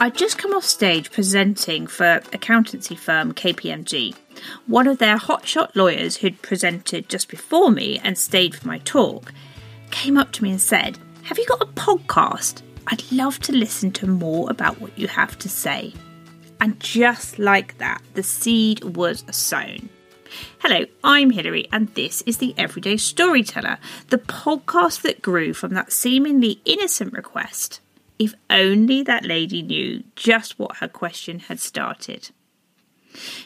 I'd just come off stage presenting for accountancy firm KPMG. One of their hotshot lawyers who'd presented just before me and stayed for my talk came up to me and said, Have you got a podcast? I'd love to listen to more about what you have to say. And just like that, the seed was sown. Hello, I'm Hilary, and this is the Everyday Storyteller, the podcast that grew from that seemingly innocent request. If only that lady knew just what her question had started.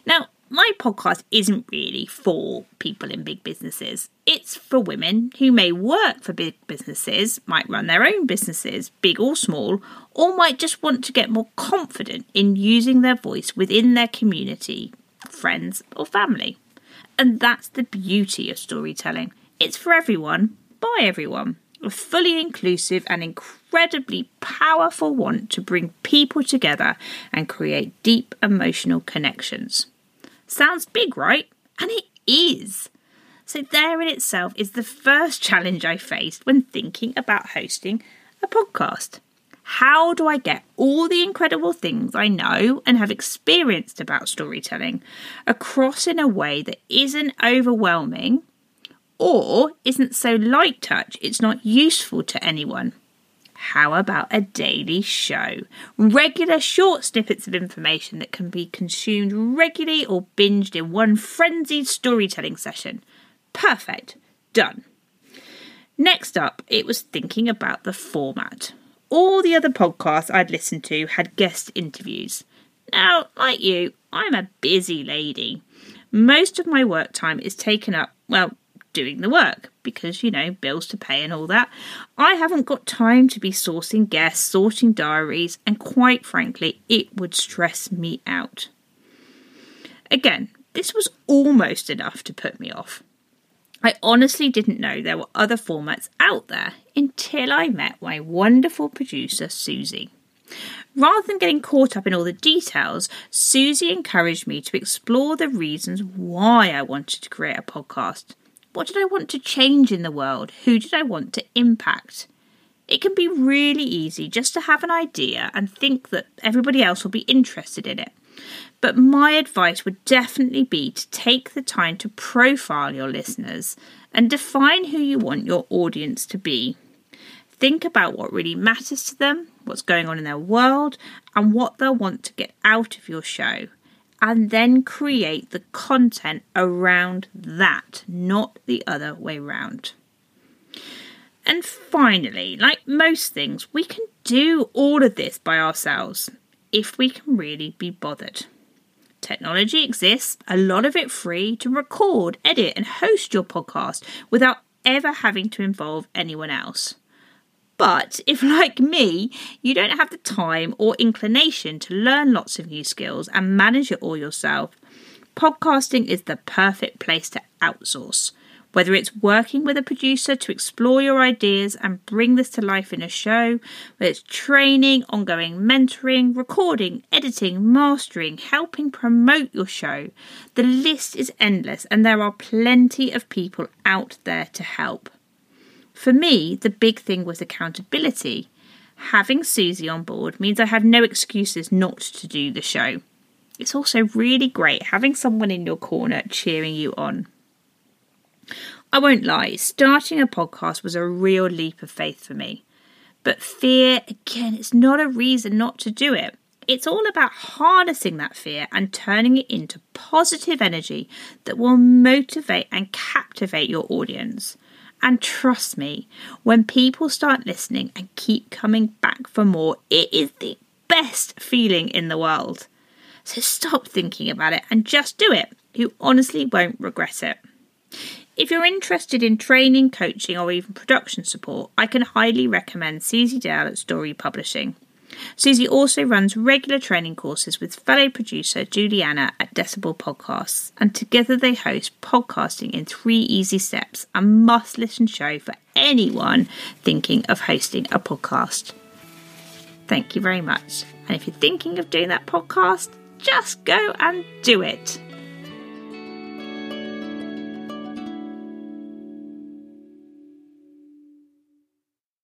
Now, my podcast isn't really for people in big businesses. It's for women who may work for big businesses, might run their own businesses, big or small, or might just want to get more confident in using their voice within their community, friends, or family. And that's the beauty of storytelling. It's for everyone, by everyone. A fully inclusive and incredibly powerful one to bring people together and create deep emotional connections. Sounds big, right? And it is. So, there in itself is the first challenge I faced when thinking about hosting a podcast. How do I get all the incredible things I know and have experienced about storytelling across in a way that isn't overwhelming or isn't so light touch it's not useful to anyone? How about a daily show? Regular short snippets of information that can be consumed regularly or binged in one frenzied storytelling session. Perfect. Done. Next up, it was thinking about the format. All the other podcasts I'd listened to had guest interviews. Now, like you, I'm a busy lady. Most of my work time is taken up, well, doing the work because, you know, bills to pay and all that. I haven't got time to be sourcing guests, sorting diaries, and quite frankly, it would stress me out. Again, this was almost enough to put me off. I honestly didn't know there were other formats out there until I met my wonderful producer, Suzi. Rather than getting caught up in all the details, Suzi encouraged me to explore the reasons why I wanted to create a podcast. What did I want to change in the world? Who did I want to impact? It can be really easy just to have an idea and think that everybody else will be interested in it. But my advice would definitely be to take the time to profile your listeners and define who you want your audience to be. Think about what really matters to them, what's going on in their world, and what they'll want to get out of your show and then create the content around that, not the other way round. And finally, like most things, we can do all of this by ourselves if we can really be bothered. Technology exists, a lot of it free, to record, edit, and host your podcast without ever having to involve anyone else. But if, like me, you don't have the time or inclination to learn lots of new skills and manage it all yourself, podcasting is the perfect place to outsource. Whether it's working with a producer to explore your ideas and bring this to life in a show, whether it's training, ongoing mentoring, recording, editing, mastering, helping promote your show, the list is endless and there are plenty of people out there to help. For me, the big thing was accountability. Having Suzi on board means I have no excuses not to do the show. It's also really great having someone in your corner cheering you on. I won't lie, starting a podcast was a real leap of faith for me. But fear, again, it's not a reason not to do it. It's all about harnessing that fear and turning it into positive energy that will motivate and captivate your audience. And trust me, when people start listening and keep coming back for more, it is the best feeling in the world. So stop thinking about it and just do it. You honestly won't regret it. If you're interested in training, coaching, or even production support, I can highly recommend Suzi Dale at Story Publishing. Suzi also runs regular training courses with fellow producer Juliana at Decibel Podcasts, and together they host Podcasting in Three Easy Steps, a must listen show for anyone thinking of hosting a podcast. Thank you very much. And if you're thinking of doing that podcast, just go and do it.